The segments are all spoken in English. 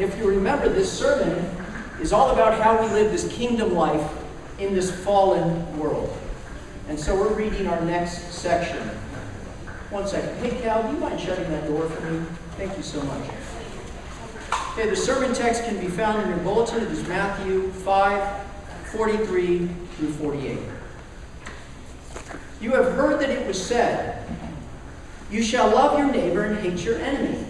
If you remember, this sermon is all about how we live this kingdom life in this fallen world. And so we're reading our next section. One second. Hey, Cal, do you mind shutting that door for me? Thank you so much. Okay, the sermon text can be found in your bulletin. It is Matthew 5, 43 through 48. You have heard that it was said, You shall love your neighbor and hate your enemy.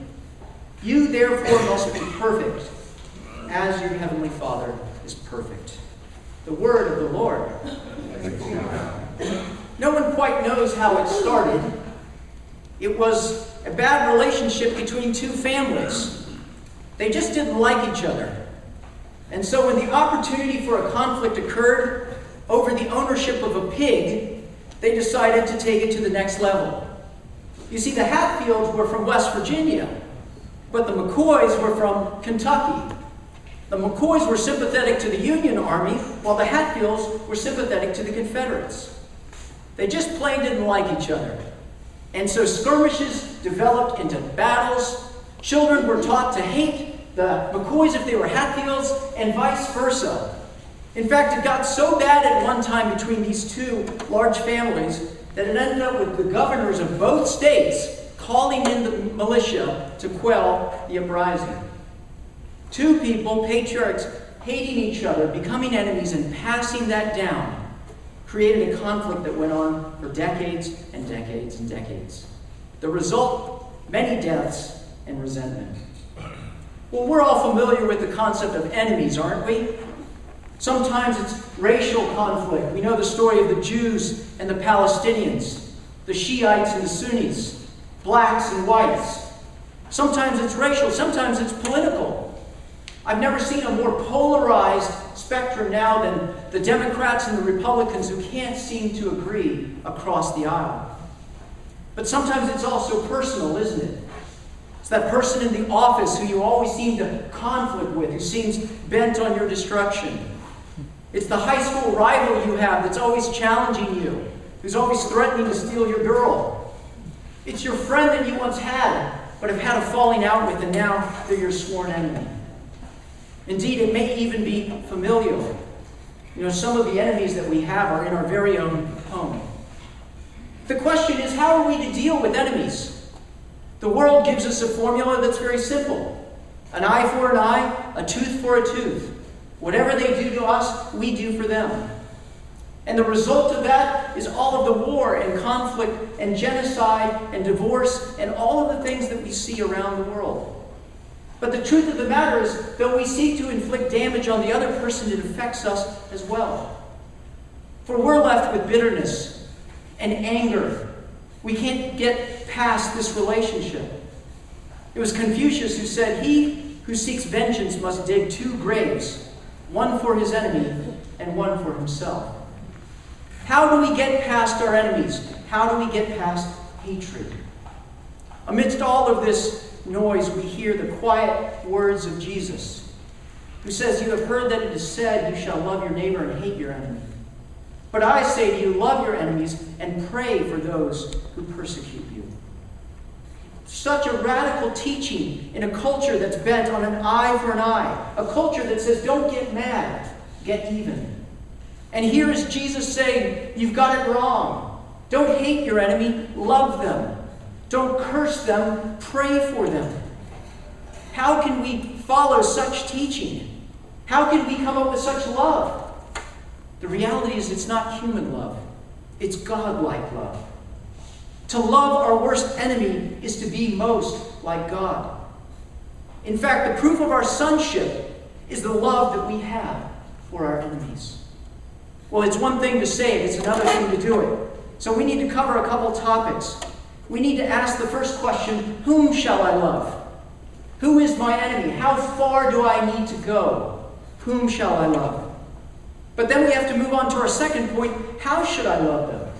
You therefore must be perfect, as your heavenly Father is perfect. The word of the Lord. No one quite knows how it started. It was a bad relationship between two families. They just didn't like each other. And so when the opportunity for a conflict occurred over the ownership of a pig, they decided to take it to the next level. You see, the Hatfields were from West Virginia, but the McCoys were from Kentucky. The McCoys were sympathetic to the Union Army, while the Hatfields were sympathetic to the Confederates. They just plain didn't like each other. And so skirmishes developed into battles. Children were taught to hate the McCoys if they were Hatfields, and vice versa. In fact, it got so bad at one time between these two large families that it ended up with the governors of both states calling in the militia to quell the uprising. Two people, patriarchs, hating each other, becoming enemies, and passing that down created a conflict that went on for decades and decades and decades. The result many deaths and resentment. Well, we're all familiar with the concept of enemies, aren't we? Sometimes it's racial conflict. We know the story of the Jews and the Palestinians, the Shiites and the Sunnis, blacks and whites. Sometimes it's racial, sometimes it's political. I've never seen a more polarized spectrum now than the Democrats and the Republicans who can't seem to agree across the aisle. But sometimes it's also personal, isn't it? It's that person in the office who you always seem to conflict with, who seems bent on your destruction. It's the high school rival you have that's always challenging you, who's always threatening to steal your girl. It's your friend that you once had, but have had a falling out with, and now they're your sworn enemy. Indeed, it may even be familial. You know, some of the enemies that we have are in our very own home. The question is how are we to deal with enemies? The world gives us a formula that's very simple an eye for an eye, a tooth for a tooth. Whatever they do to us, we do for them. And the result of that is all of the war and conflict and genocide and divorce and all of the things that we see around the world. But the truth of the matter is, though we seek to inflict damage on the other person, it affects us as well. For we're left with bitterness and anger we can't get past this relationship. It was Confucius who said, He who seeks vengeance must dig two graves, one for his enemy and one for himself. How do we get past our enemies? How do we get past hatred? Amidst all of this noise, we hear the quiet words of Jesus, who says, You have heard that it is said, You shall love your neighbor and hate your enemy. But I say to you, love your enemies and pray for those who persecute you. Such a radical teaching in a culture that's bent on an eye for an eye, a culture that says, don't get mad, get even. And here is Jesus saying, You've got it wrong. Don't hate your enemy, love them. Don't curse them, pray for them. How can we follow such teaching? How can we come up with such love? The reality is, it's not human love, it's God like love. To love our worst enemy is to be most like God. In fact, the proof of our sonship is the love that we have for our enemies. Well, it's one thing to say it, it's another thing to do it. So we need to cover a couple topics. We need to ask the first question Whom shall I love? Who is my enemy? How far do I need to go? Whom shall I love? But then we have to move on to our second point. How should I love them?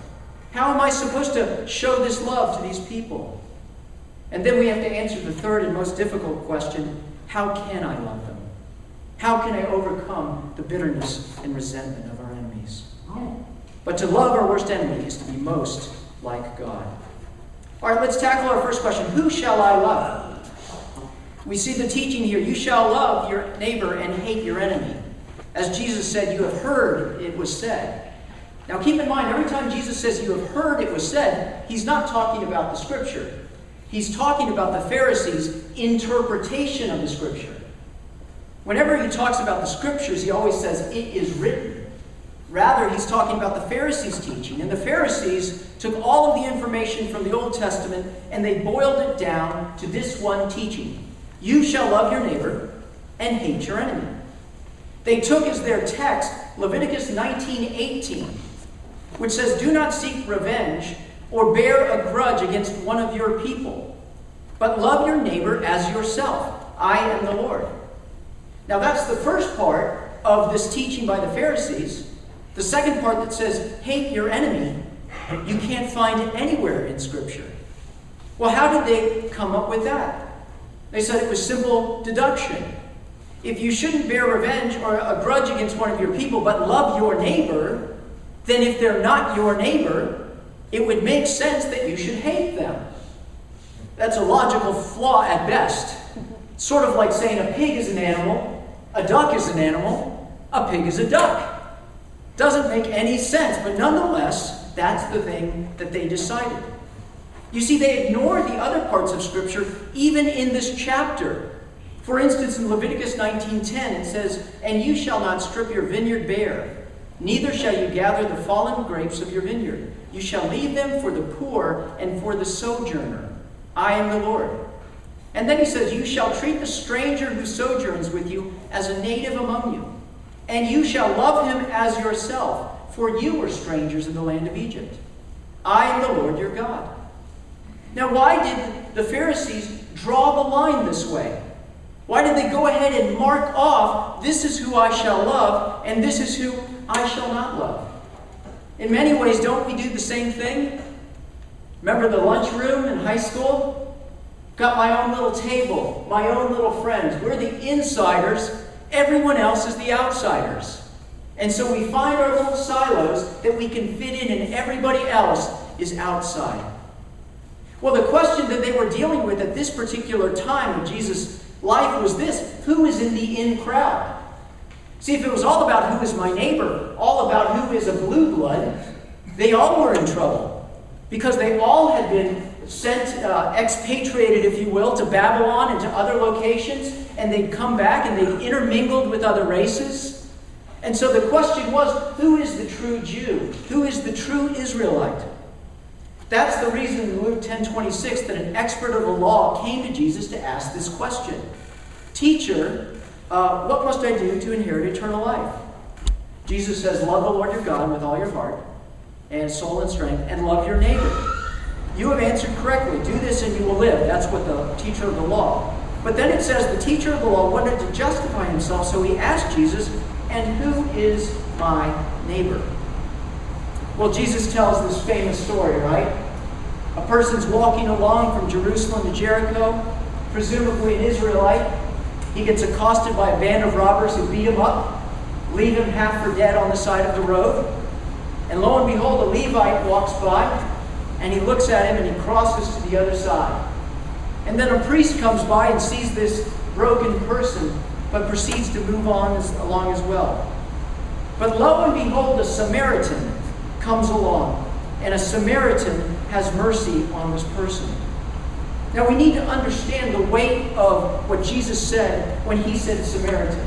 How am I supposed to show this love to these people? And then we have to answer the third and most difficult question how can I love them? How can I overcome the bitterness and resentment of? But to love our worst enemy is to be most like God. All right, let's tackle our first question Who shall I love? We see the teaching here you shall love your neighbor and hate your enemy. As Jesus said, You have heard it was said. Now keep in mind, every time Jesus says you have heard it was said, he's not talking about the scripture. He's talking about the Pharisees' interpretation of the scripture. Whenever he talks about the scriptures, he always says, It is written. Rather, he's talking about the Pharisees' teaching. And the Pharisees took all of the information from the Old Testament and they boiled it down to this one teaching You shall love your neighbor and hate your enemy. They took as their text Leviticus 19:18, which says, "Do not seek revenge or bear a grudge against one of your people, but love your neighbor as yourself. I am the Lord." Now that's the first part of this teaching by the Pharisees. The second part that says, "Hate your enemy," you can't find it anywhere in scripture. Well, how did they come up with that? They said it was simple deduction. If you shouldn't bear revenge or a grudge against one of your people, but love your neighbor, then if they're not your neighbor, it would make sense that you should hate them. That's a logical flaw at best. Sort of like saying a pig is an animal, a duck is an animal, a pig is a duck. Doesn't make any sense, but nonetheless, that's the thing that they decided. You see, they ignore the other parts of Scripture, even in this chapter. For instance, in Leviticus 19:10 it says, "And you shall not strip your vineyard bare, neither shall you gather the fallen grapes of your vineyard. You shall leave them for the poor and for the sojourner. I am the Lord." And then he says, "You shall treat the stranger who sojourns with you as a native among you, and you shall love him as yourself, for you were strangers in the land of Egypt. I am the Lord your God." Now, why did the Pharisees draw the line this way? Why did they go ahead and mark off, this is who I shall love, and this is who I shall not love? In many ways, don't we do the same thing? Remember the lunchroom in high school? Got my own little table, my own little friends. We're the insiders, everyone else is the outsiders. And so we find our little silos that we can fit in, and everybody else is outside. Well, the question that they were dealing with at this particular time of Jesus' Life was this who is in the in crowd? See, if it was all about who is my neighbor, all about who is a blue blood, they all were in trouble because they all had been sent, uh, expatriated, if you will, to Babylon and to other locations, and they'd come back and they'd intermingled with other races. And so the question was who is the true Jew? Who is the true Israelite? That's the reason in Luke 10 26 that an expert of the law came to Jesus to ask this question Teacher, uh, what must I do to inherit eternal life? Jesus says, Love the Lord your God with all your heart and soul and strength, and love your neighbor. You have answered correctly. Do this and you will live. That's what the teacher of the law. But then it says the teacher of the law wanted to justify himself, so he asked Jesus, And who is my neighbor? Well, Jesus tells this famous story, right? A person's walking along from Jerusalem to Jericho, presumably an Israelite. He gets accosted by a band of robbers who beat him up, leave him half for dead on the side of the road. And lo and behold, a Levite walks by, and he looks at him and he crosses to the other side. And then a priest comes by and sees this broken person, but proceeds to move on as, along as well. But lo and behold, a Samaritan comes along, and a Samaritan has mercy on this person. Now we need to understand the weight of what Jesus said when he said Samaritan.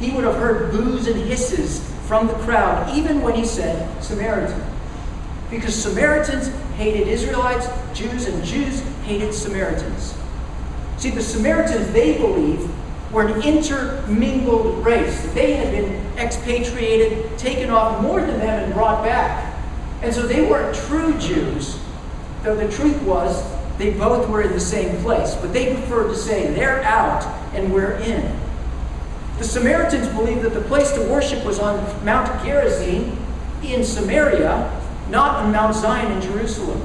He would have heard boos and hisses from the crowd, even when he said Samaritan. Because Samaritans hated Israelites, Jews, and Jews hated Samaritans. See, the Samaritans, they believed, were an intermingled race. They had been expatriated, taken off more than them, and brought back. And so they weren't true Jews, though the truth was they both were in the same place, but they preferred to say they're out and we're in. The Samaritans believed that the place to worship was on Mount Gerizim in Samaria, not on Mount Zion in Jerusalem.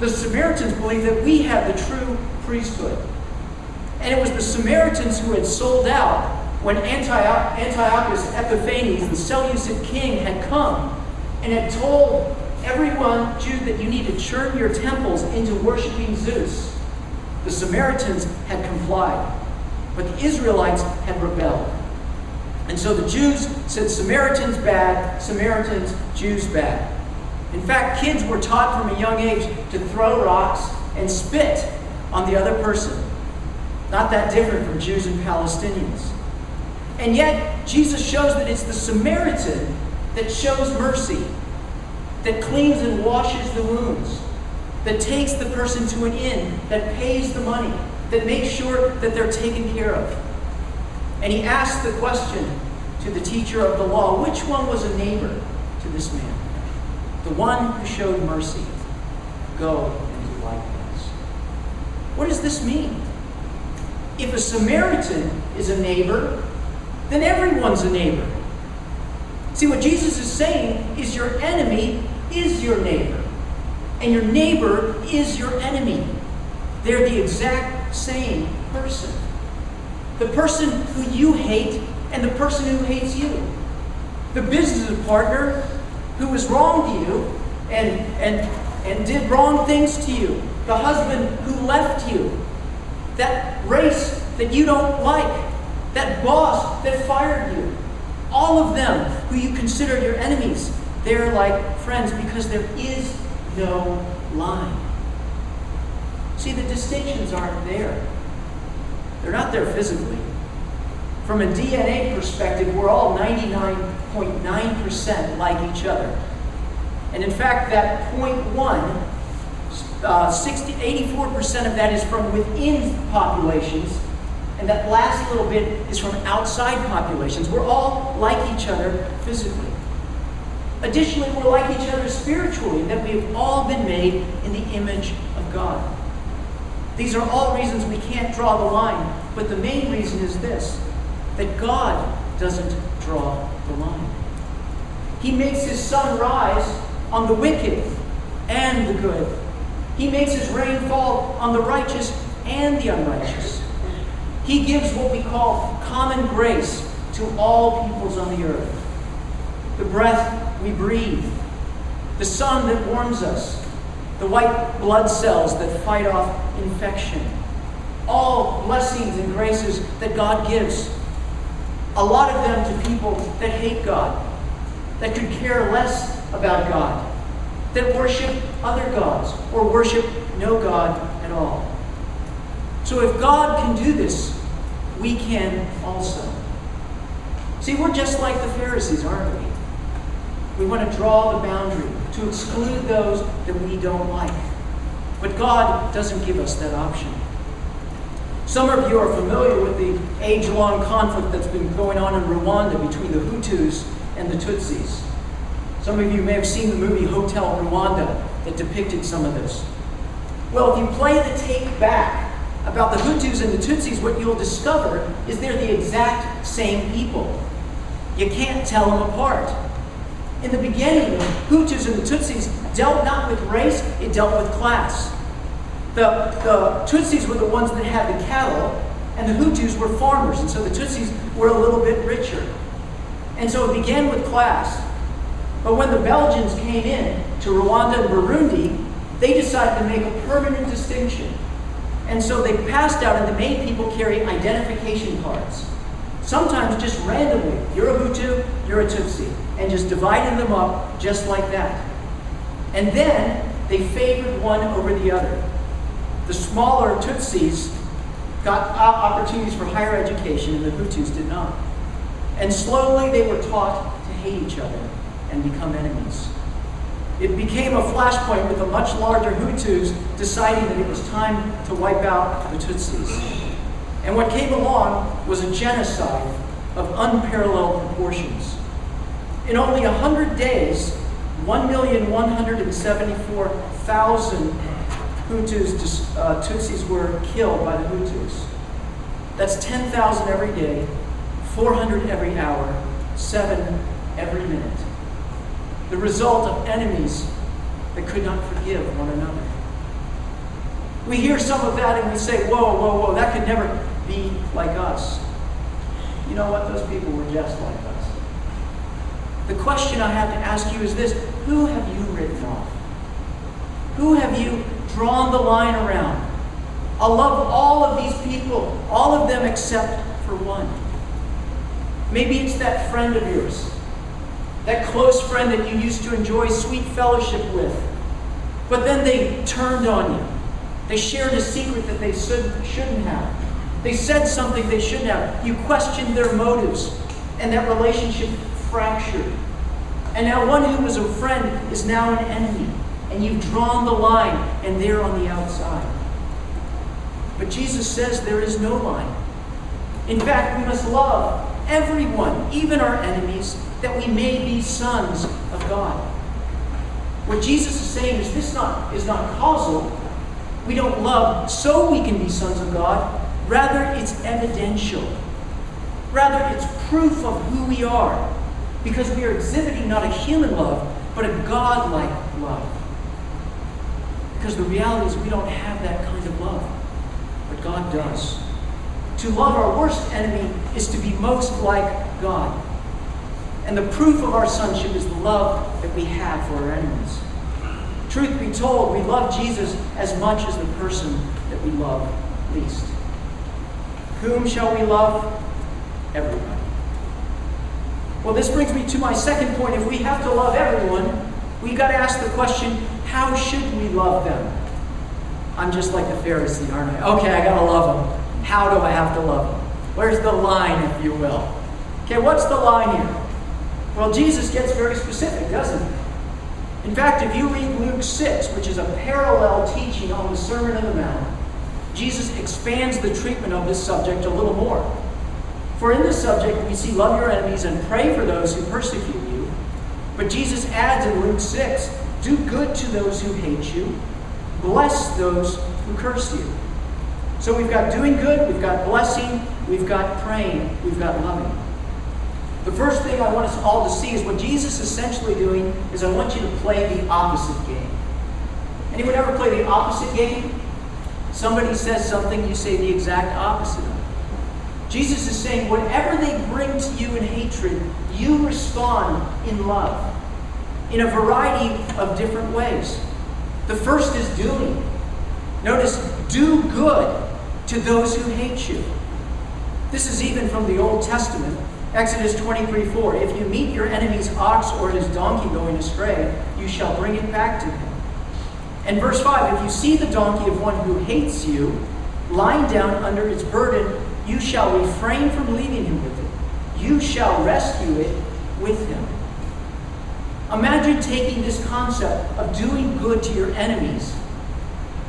The Samaritans believed that we have the true priesthood. And it was the Samaritans who had sold out when Antiochus Epiphanes, the Seleucid king, had come and had told everyone, Jew, that you need to turn your temples into worshiping Zeus. The Samaritans had complied, but the Israelites had rebelled. And so the Jews said Samaritans bad, Samaritans, Jews bad. In fact, kids were taught from a young age to throw rocks and spit on the other person. Not that different from Jews and Palestinians. And yet, Jesus shows that it's the Samaritan that shows mercy, that cleans and washes the wounds, that takes the person to an inn, that pays the money, that makes sure that they're taken care of. And he asked the question to the teacher of the law which one was a neighbor to this man? The one who showed mercy. Go and do likewise. What does this mean? If a Samaritan is a neighbor, then everyone's a neighbor. See, what Jesus is saying is your enemy is your neighbor, and your neighbor is your enemy. They're the exact same person. The person who you hate and the person who hates you. The business partner who is wrong to you and, and, and did wrong things to you. The husband who left you. That race that you don't like that boss that fired you, all of them who you consider your enemies, they're like friends because there is no line. See, the distinctions aren't there. They're not there physically. From a DNA perspective, we're all 99.9% like each other. And in fact, that 0.1, uh, 60, 84% of that is from within populations, and that last little bit is from outside populations. We're all like each other physically. Additionally, we're like each other spiritually, in that we have all been made in the image of God. These are all reasons we can't draw the line, but the main reason is this that God doesn't draw the line. He makes his sun rise on the wicked and the good. He makes his rain fall on the righteous and the unrighteous. He gives what we call common grace to all peoples on the earth. The breath we breathe, the sun that warms us, the white blood cells that fight off infection. All blessings and graces that God gives. A lot of them to people that hate God, that could care less about God, that worship other gods or worship no God at all. So if God can do this, we can also. See, we're just like the Pharisees, aren't we? We want to draw the boundary to exclude those that we don't like. But God doesn't give us that option. Some of you are familiar with the age long conflict that's been going on in Rwanda between the Hutus and the Tutsis. Some of you may have seen the movie Hotel Rwanda that depicted some of this. Well, if you play the tape back about the Hutus and the Tutsis, what you'll discover is they're the exact same people. You can't tell them apart. In the beginning, the Hutus and the Tutsis dealt not with race, it dealt with class. The, the Tutsis were the ones that had the cattle, and the Hutus were farmers, and so the Tutsis were a little bit richer. And so it began with class. But when the Belgians came in to Rwanda and Burundi, they decided to make a permanent distinction and so they passed out and they made people carry identification cards. Sometimes just randomly. You're a Hutu, you're a Tutsi. And just dividing them up just like that. And then they favored one over the other. The smaller Tutsis got opportunities for higher education, and the Hutus did not. And slowly they were taught to hate each other and become enemies. It became a flashpoint with the much larger Hutus deciding that it was time to wipe out the Tutsis. And what came along was a genocide of unparalleled proportions. In only 100 days, 1,174,000 Hutus, uh, Tutsis were killed by the Hutus. That's 10,000 every day, 400 every hour, 7 every minute. The result of enemies that could not forgive one another. We hear some of that and we say, whoa, whoa, whoa, that could never be like us. You know what? Those people were just like us. The question I have to ask you is this Who have you written off? Who have you drawn the line around? I love all of these people, all of them except for one. Maybe it's that friend of yours, that close friend that you used to enjoy sweet fellowship with. But then they turned on you. They shared a secret that they shouldn't have. They said something they shouldn't have. You questioned their motives, and that relationship fractured. And now one who was a friend is now an enemy. And you've drawn the line, and they're on the outside. But Jesus says there is no line. In fact, we must love everyone, even our enemies, that we may be sons of God. What Jesus is saying is this not, is not causal. We don't love so we can be sons of God. Rather, it's evidential. Rather, it's proof of who we are. Because we are exhibiting not a human love, but a God-like love. Because the reality is we don't have that kind of love. But God does. To love our worst enemy is to be most like God. And the proof of our sonship is the love that we have for our enemies. Truth be told, we love Jesus as much as the person that we love least. Whom shall we love? Everybody. Well, this brings me to my second point. If we have to love everyone, we've got to ask the question how should we love them? I'm just like the Pharisee, aren't I? Okay, I got to love them. How do I have to love them? Where's the line, if you will? Okay, what's the line here? Well, Jesus gets very specific, doesn't he? In fact, if you read Luke 6, which is a parallel teaching on the Sermon on the Mount, Jesus expands the treatment of this subject a little more. For in this subject, we see love your enemies and pray for those who persecute you. But Jesus adds in Luke 6 do good to those who hate you, bless those who curse you. So we've got doing good, we've got blessing, we've got praying, we've got loving. The first thing I want us all to see is what Jesus is essentially doing is I want you to play the opposite game. Anyone ever play the opposite game? Somebody says something, you say the exact opposite Jesus is saying, whatever they bring to you in hatred, you respond in love in a variety of different ways. The first is doing. Notice, do good to those who hate you. This is even from the Old Testament. Exodus 23 4. If you meet your enemy's ox or his donkey going astray, you shall bring it back to him. And verse 5 If you see the donkey of one who hates you lying down under its burden, you shall refrain from leaving him with it. You shall rescue it with him. Imagine taking this concept of doing good to your enemies.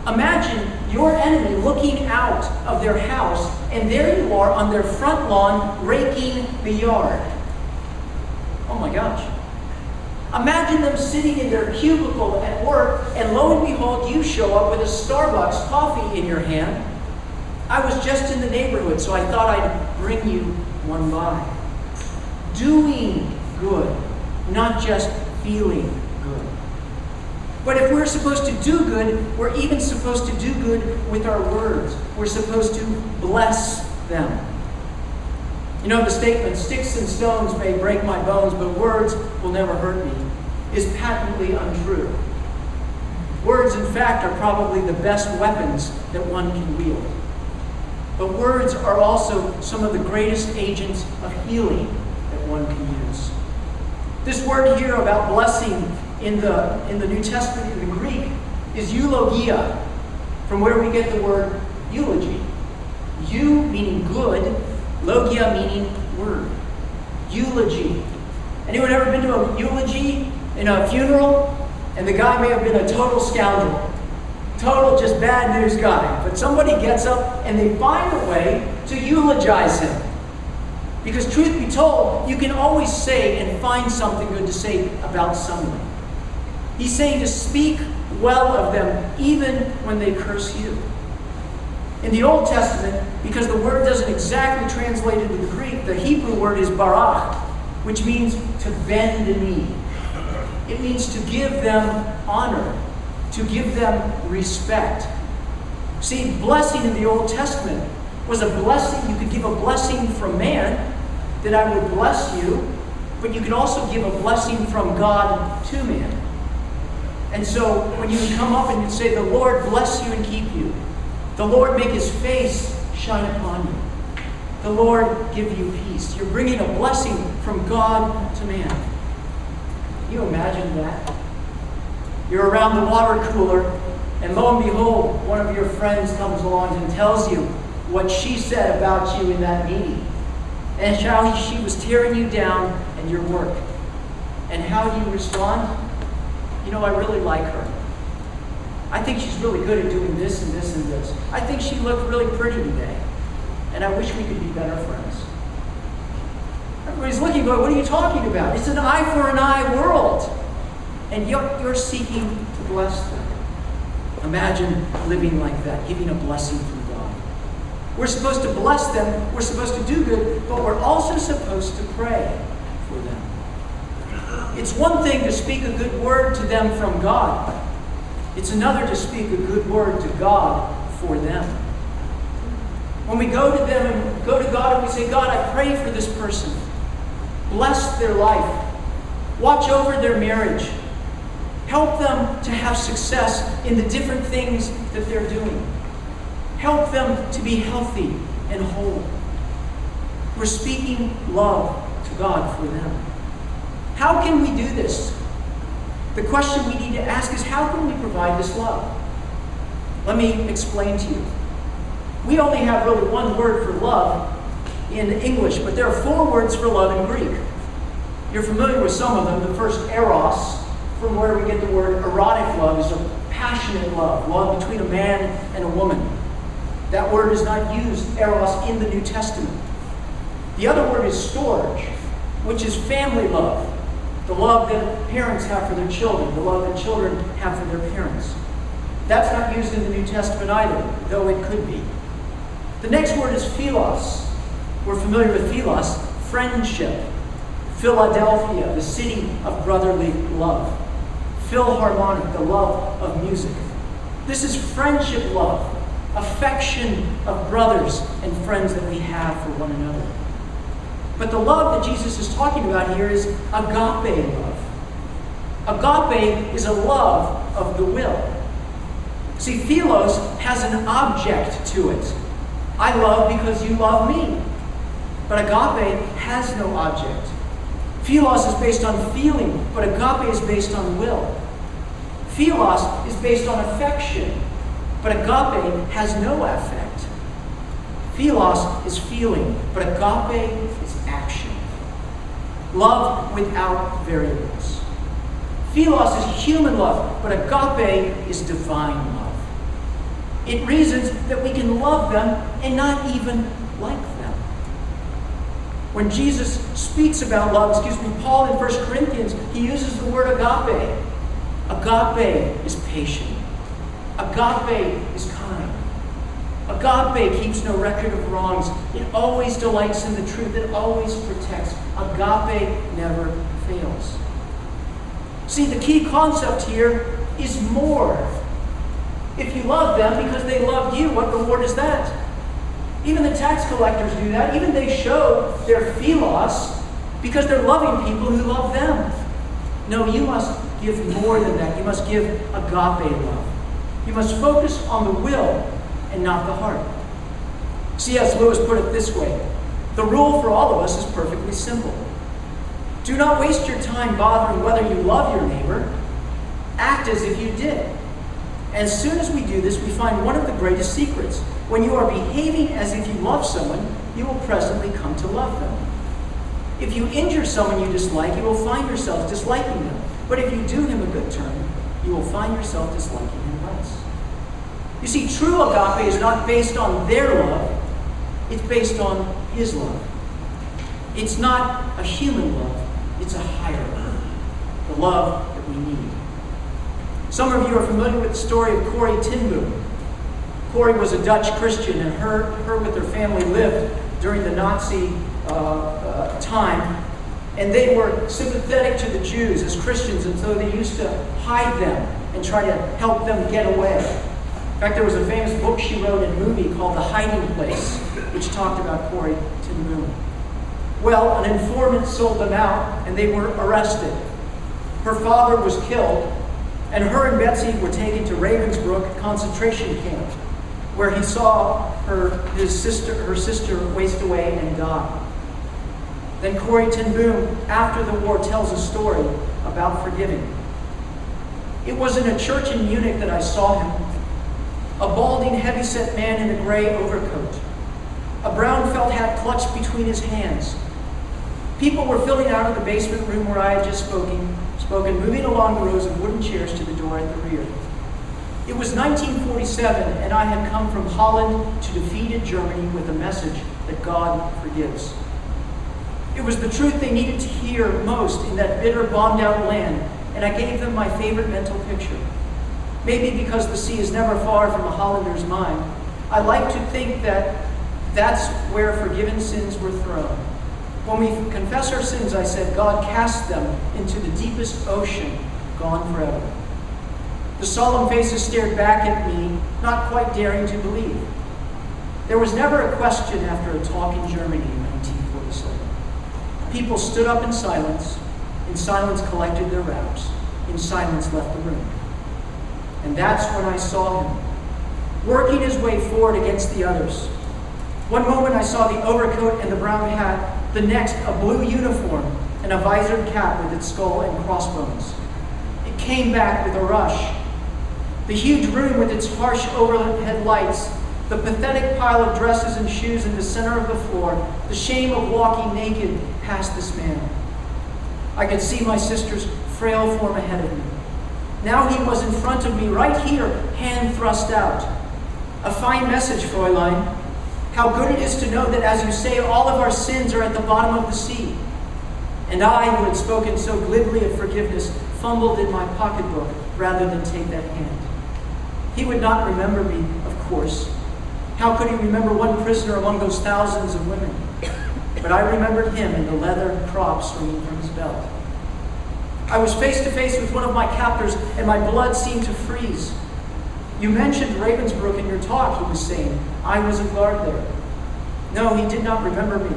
Imagine your enemy looking out of their house, and there you are on their front lawn raking the yard. Oh my gosh. Imagine them sitting in their cubicle at work, and lo and behold, you show up with a Starbucks coffee in your hand. I was just in the neighborhood, so I thought I'd bring you one by. Doing good, not just feeling good. But if we're supposed to do good, we're even supposed to do good with our words. We're supposed to bless them. You know, the statement, sticks and stones may break my bones, but words will never hurt me, is patently untrue. Words, in fact, are probably the best weapons that one can wield. But words are also some of the greatest agents of healing that one can use. This word here about blessing in the, in the New Testament, in the Greek, is eulogia, from where we get the word eulogy. Eu meaning good, Logia meaning word. Eulogy. Anyone ever been to a eulogy in a funeral? And the guy may have been a total scoundrel. Total just bad news guy. But somebody gets up and they find a way to eulogize him. Because truth be told, you can always say and find something good to say about someone. He's saying to speak well of them even when they curse you. In the Old Testament, because the word doesn't exactly translate into the Greek, the Hebrew word is barak, which means to bend the knee. It means to give them honor, to give them respect. See, blessing in the Old Testament was a blessing. You could give a blessing from man, that I would bless you, but you can also give a blessing from God to man. And so when you come up and you say, The Lord bless you and keep you, the Lord make his face shine upon you, the Lord give you peace. You're bringing a blessing from God to man. Can you imagine that? You're around the water cooler, and lo and behold, one of your friends comes along and tells you what she said about you in that meeting and how she was tearing you down and your work. And how do you respond? You know, I really like her. I think she's really good at doing this and this and this. I think she looked really pretty today. And I wish we could be better friends. Everybody's looking, going, what are you talking about? It's an eye for an eye world. And you're, you're seeking to bless them. Imagine living like that, giving a blessing we're supposed to bless them, we're supposed to do good, but we're also supposed to pray for them. It's one thing to speak a good word to them from God, it's another to speak a good word to God for them. When we go to them and go to God and we say, God, I pray for this person. Bless their life. Watch over their marriage. Help them to have success in the different things that they're doing. Help them to be healthy and whole. We're speaking love to God for them. How can we do this? The question we need to ask is how can we provide this love? Let me explain to you. We only have really one word for love in English, but there are four words for love in Greek. You're familiar with some of them. The first, eros, from where we get the word erotic love, is a passionate love, love between a man and a woman. That word is not used, eros, in the New Testament. The other word is storge, which is family love. The love that parents have for their children, the love that children have for their parents. That's not used in the New Testament either, though it could be. The next word is philos. We're familiar with philos, friendship. Philadelphia, the city of brotherly love. Philharmonic, the love of music. This is friendship love affection of brothers and friends that we have for one another. But the love that Jesus is talking about here is agape love. Agape is a love of the will. See, philos has an object to it. I love because you love me. But agape has no object. Philos is based on feeling, but agape is based on will. Philos is based on affection, but agape has no affect. Philos is feeling, but agape is action. Love without variables. Philos is human love, but agape is divine love. It reasons that we can love them and not even like them. When Jesus speaks about love, excuse me, Paul in 1 Corinthians, he uses the word agape. Agape is patient. Agape is kind. Agape keeps no record of wrongs. It always delights in the truth. It always protects. Agape never fails. See, the key concept here is more. If you love them because they love you, what reward is that? Even the tax collectors do that. Even they show their philos because they're loving people who love them. No, you must give more than that. You must give agape love. You must focus on the will and not the heart. C.S. Lewis put it this way The rule for all of us is perfectly simple. Do not waste your time bothering whether you love your neighbor. Act as if you did. As soon as we do this, we find one of the greatest secrets. When you are behaving as if you love someone, you will presently come to love them. If you injure someone you dislike, you will find yourself disliking them. But if you do him a good turn, you will find yourself disliking him less. You see, true agape is not based on their love, it's based on his love. It's not a human love, it's a higher love, the love that we need. Some of you are familiar with the story of Corrie ten. Corrie was a Dutch Christian, and her, her with her family lived during the Nazi uh, uh, time. And they were sympathetic to the Jews as Christians, and so they used to hide them and try to help them get away. In fact, there was a famous book she wrote and movie called The Hiding Place, which talked about Corrie ten Boom. Well, an informant sold them out, and they were arrested. Her father was killed, and her and Betsy were taken to Ravensbrück concentration camp, where he saw her, his sister, her sister waste away and die. Then Corrie ten Boom, after the war, tells a story about forgiving. It was in a church in Munich that I saw him. A balding, heavy-set man in a gray overcoat. A brown felt hat clutched between his hands. People were filling out of the basement room where I had just spoken, spoken, moving along the rows of wooden chairs to the door at the rear. It was 1947, and I had come from Holland to defeated Germany with a message that God forgives. It was the truth they needed to hear most in that bitter, bombed out land, and I gave them my favorite mental picture. Maybe because the sea is never far from a Hollander's mind, I like to think that that's where forgiven sins were thrown. When we confess our sins, I said, God cast them into the deepest ocean, gone forever. The solemn faces stared back at me, not quite daring to believe. There was never a question after a talk in Germany in 1947. People stood up in silence, in silence collected their wraps, in silence left the room. And that's when I saw him, working his way forward against the others. One moment I saw the overcoat and the brown hat, the next a blue uniform and a visored cap with its skull and crossbones. It came back with a rush. The huge room with its harsh overhead lights, the pathetic pile of dresses and shoes in the center of the floor, the shame of walking naked past this man. I could see my sister's frail form ahead of me. Now he was in front of me, right here, hand thrust out. A fine message, Fräulein. How good it is to know that, as you say, all of our sins are at the bottom of the sea. And I, who had spoken so glibly of forgiveness, fumbled in my pocketbook rather than take that hand. He would not remember me, of course. How could he remember one prisoner among those thousands of women? But I remembered him and the leather prop swinging from his belt. I was face to face with one of my captors, and my blood seemed to freeze. You mentioned Ravensbrück in your talk, he was saying. I was a guard there. No, he did not remember me.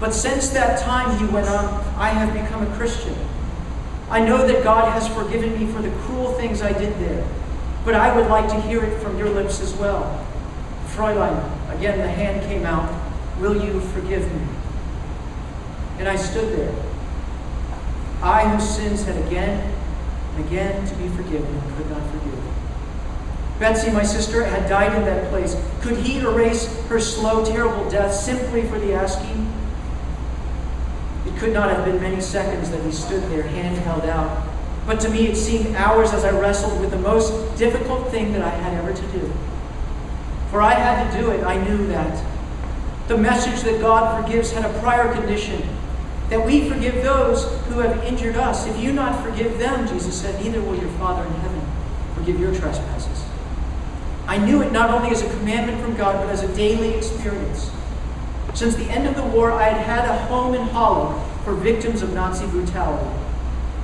But since that time, he went on, I have become a Christian. I know that God has forgiven me for the cruel things I did there. But I would like to hear it from your lips as well. Fräulein, again the hand came out, will you forgive me? And I stood there. I, whose sins had again and again to be forgiven, could not forgive. Betsy, my sister, had died in that place. Could he erase her slow, terrible death simply for the asking? It could not have been many seconds that he stood there, hand held out. But to me, it seemed hours as I wrestled with the most difficult thing that I had ever to do. For I had to do it, I knew that. The message that God forgives had a prior condition that we forgive those who have injured us. If you not forgive them, Jesus said, neither will your Father in heaven forgive your trespasses. I knew it not only as a commandment from God, but as a daily experience. Since the end of the war, I had had a home in Holland for victims of Nazi brutality.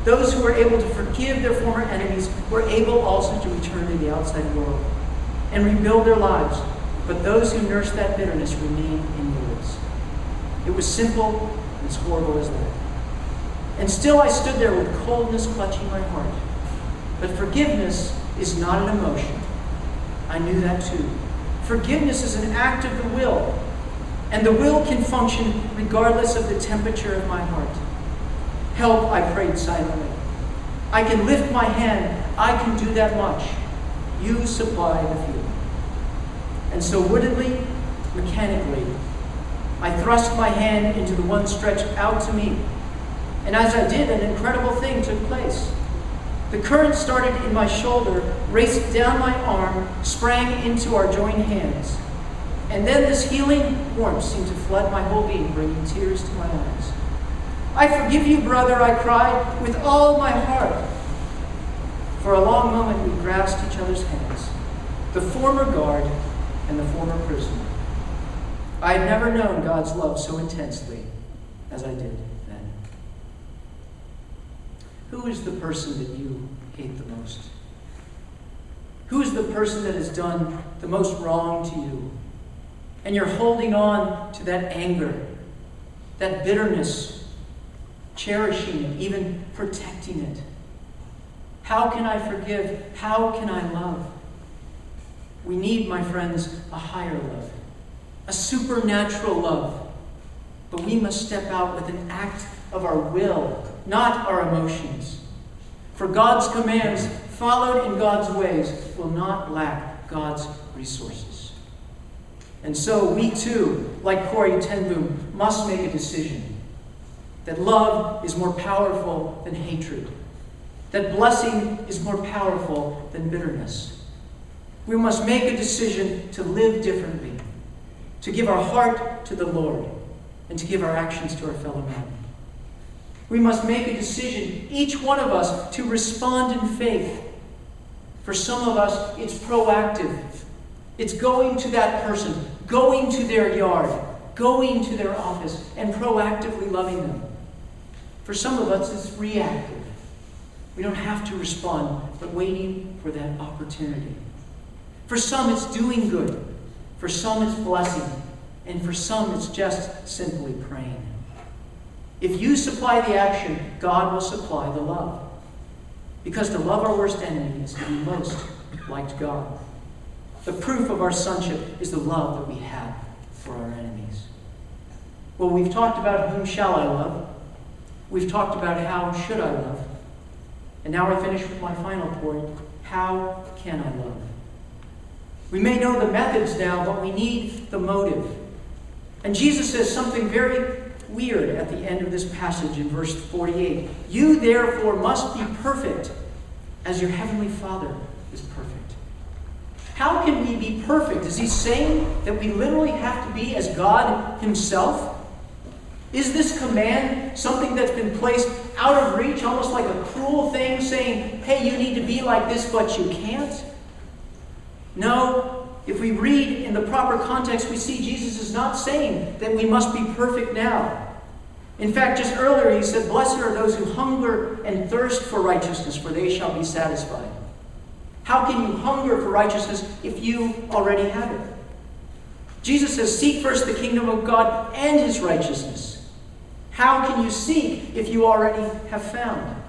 Those who were able to forgive their former enemies were able also to return to the outside world and rebuild their lives. But those who nursed that bitterness remained in ruins. It was simple as horrible as that. And still I stood there with coldness clutching my heart. But forgiveness is not an emotion. I knew that too. Forgiveness is an act of the will, and the will can function regardless of the temperature of my heart. Help, I prayed silently. I can lift my hand. I can do that much. You supply the feeling. And so, woodedly, mechanically, I thrust my hand into the one stretched out to me. And as I did, an incredible thing took place. The current started in my shoulder, raced down my arm, sprang into our joined hands. And then this healing warmth seemed to flood my whole being, bringing tears to my eyes. I forgive you, brother, I cried, with all my heart. For a long moment, we grasped each other's hands, the former guard and the former prisoner. I had never known God's love so intensely as I did then. Who is the person that you hate the most? Who is the person that has done the most wrong to you? And you're holding on to that anger, that bitterness, cherishing it, even protecting it. How can I forgive? How can I love? We need, my friends, a higher love, a supernatural love. But we must step out with an act of our will, not our emotions. For God's commands, followed in God's ways, will not lack God's resources. And so we too, like Corrie ten Boom, must make a decision that love is more powerful than hatred, that blessing is more powerful than bitterness. We must make a decision to live differently, to give our heart to the Lord, and to give our actions to our fellow man. We must make a decision, each one of us, to respond in faith. For some of us, it's proactive. It's going to that person, going to their yard, going to their office, and proactively loving them. For some of us, it's reactive. We don't have to respond, but waiting for that opportunity. For some, it's doing good. For some, it's blessing. And for some, it's just simply praying. If you supply the action, God will supply the love. Because to love our worst enemy is to be most like God. The proof of our sonship is the love that we have for our enemies. Well, we've talked about whom shall I love. We've talked about how should I love. And now I finish with my final point how can I love? We may know the methods now, but we need the motive. And Jesus says something very weird at the end of this passage in verse 48. You therefore must be perfect as your heavenly Father is perfect. How can we be perfect? Is he saying that we literally have to be as God himself? Is this command something that's been placed out of reach, almost like a cruel thing saying, hey, you need to be like this, but you can't? No. If we read in the proper context, we see Jesus is not saying that we must be perfect now. In fact, just earlier he said, Blessed are those who hunger and thirst for righteousness, for they shall be satisfied. How can you hunger for righteousness if you already have it? Jesus says, Seek first the kingdom of God and his righteousness. How can you seek if you already have found?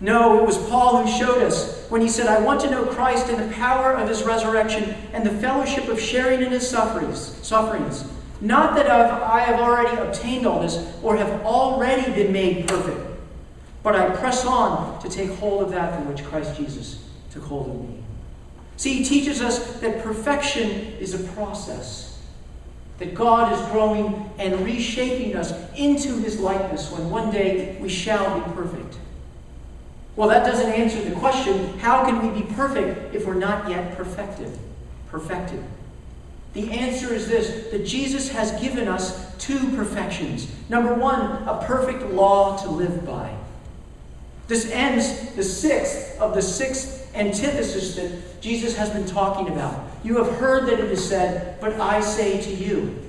No, it was Paul who showed us when he said, I want to know Christ and the power of his resurrection and the fellowship of sharing in his sufferings. sufferings not that I have already obtained all this or have already been made perfect, but I press on to take hold of that for which Christ Jesus took hold of me. See, he teaches us that perfection is a process, that God is growing and reshaping us into his likeness when one day we shall be perfect. Well, that doesn't answer the question how can we be perfect if we're not yet perfected? Perfected. The answer is this that Jesus has given us two perfections. Number one, a perfect law to live by. This ends the sixth of the six antithesis that Jesus has been talking about. You have heard that it is said, but I say to you.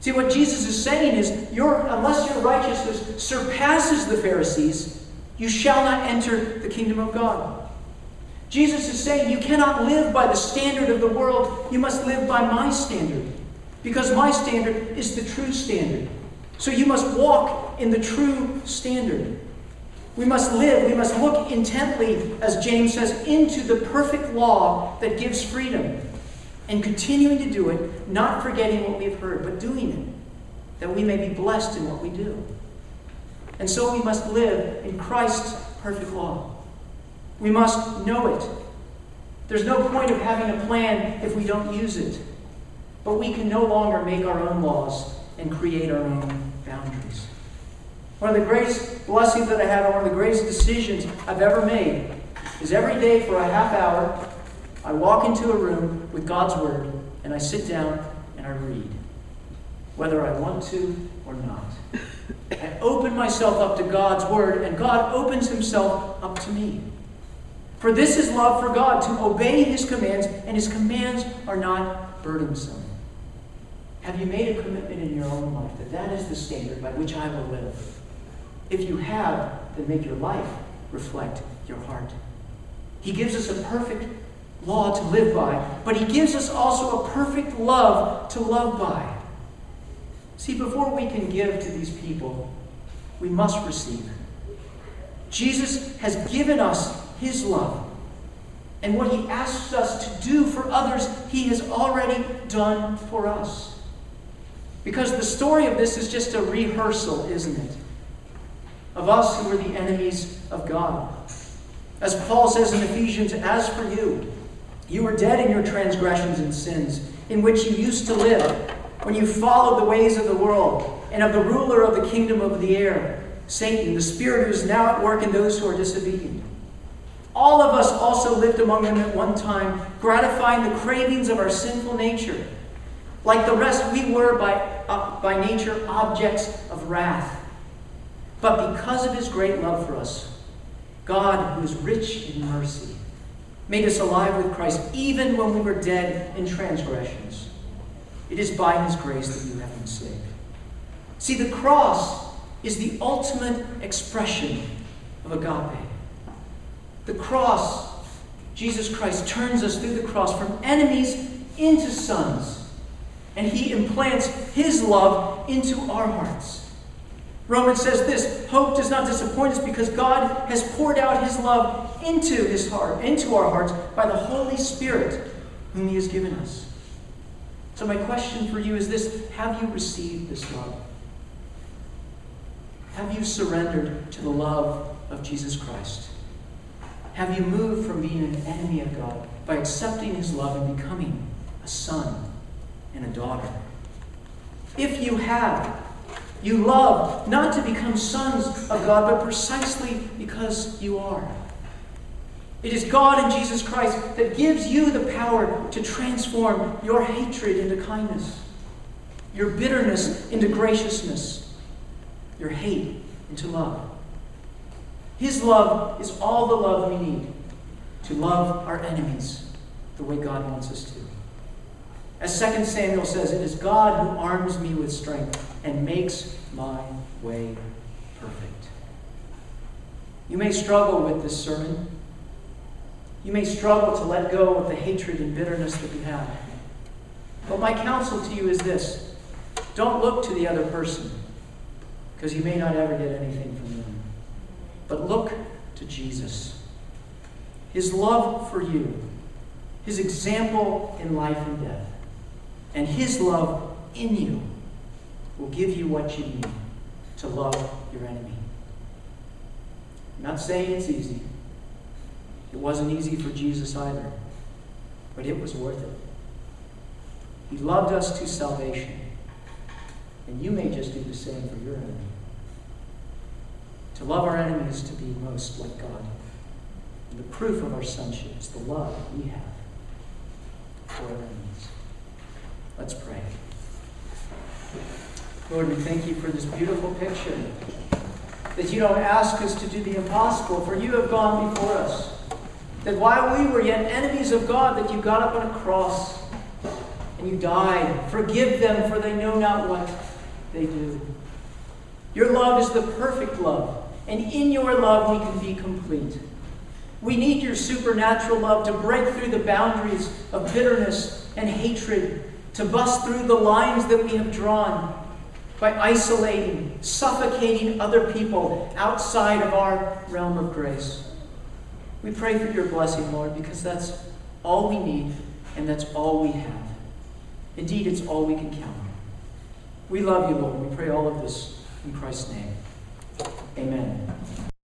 See, what Jesus is saying is, your, unless your righteousness surpasses the Pharisees, you shall not enter the kingdom of God. Jesus is saying, You cannot live by the standard of the world. You must live by my standard. Because my standard is the true standard. So you must walk in the true standard. We must live, we must look intently, as James says, into the perfect law that gives freedom. And continuing to do it, not forgetting what we've heard, but doing it, that we may be blessed in what we do. And so we must live in Christ's perfect law. We must know it. There's no point of having a plan if we don't use it. But we can no longer make our own laws and create our own boundaries. One of the greatest blessings that I have, one of the greatest decisions I've ever made, is every day for a half hour, I walk into a room with God's Word and I sit down and I read, whether I want to or not. I open myself up to God's Word, and God opens Himself up to me. For this is love for God, to obey his commands, and his commands are not burdensome. Have you made a commitment in your own life that that is the standard by which I will live? If you have, then make your life reflect your heart. He gives us a perfect law to live by, but He gives us also a perfect love to love by. See, before we can give to these people, we must receive. Jesus has given us His love. And what He asks us to do for others, He has already done for us. Because the story of this is just a rehearsal, isn't it? Of us who were the enemies of God. As Paul says in Ephesians, as for you, you were dead in your transgressions and sins, in which you used to live, when you followed the ways of the world and of the ruler of the kingdom of the air, Satan, the spirit who is now at work in those who are disobedient. All of us also lived among them at one time, gratifying the cravings of our sinful nature. Like the rest, we were by, uh, by nature objects of wrath. But because of his great love for us, God, who is rich in mercy, made us alive with Christ even when we were dead in transgressions. It is by his grace that you have been saved. See, the cross is the ultimate expression of agape. The cross, Jesus Christ turns us through the cross from enemies into sons and he implants his love into our hearts. Romans says this hope does not disappoint us because God has poured out his love into his heart, into our hearts by the Holy Spirit whom he has given us. So my question for you is this have you received this love? Have you surrendered to the love of Jesus Christ? Have you moved from being an enemy of God by accepting his love and becoming a son and a daughter. If you have, you love not to become sons of God, but precisely because you are. It is God in Jesus Christ that gives you the power to transform your hatred into kindness, your bitterness into graciousness, your hate into love. His love is all the love we need to love our enemies the way God wants us to. As 2 Samuel says, it is God who arms me with strength and makes my way perfect. You may struggle with this sermon. You may struggle to let go of the hatred and bitterness that you have. But my counsel to you is this don't look to the other person, because you may not ever get anything from them. But look to Jesus. His love for you, his example in life and death and His love in you will give you what you need to love your enemy. I'm not saying it's easy. It wasn't easy for Jesus either, but it was worth it. He loved us to salvation, and you may just do the same for your enemy. To love our enemies to be most like God. And the proof of our sonship is the love we have for our enemies. Let's pray. Lord, we thank you for this beautiful picture. That you don't ask us to do the impossible, for you have gone before us. That while we were yet enemies of God, that you got up on a cross and you died. Forgive them, for they know not what they do. Your love is the perfect love, and in your love we can be complete. We need your supernatural love to break through the boundaries of bitterness and hatred to bust through the lines that we have drawn by isolating, suffocating other people outside of our realm of grace. We pray for your blessing, Lord, because that's all we need and that's all we have. Indeed, it's all we can count on. We love you, Lord. We pray all of this in Christ's name. Amen.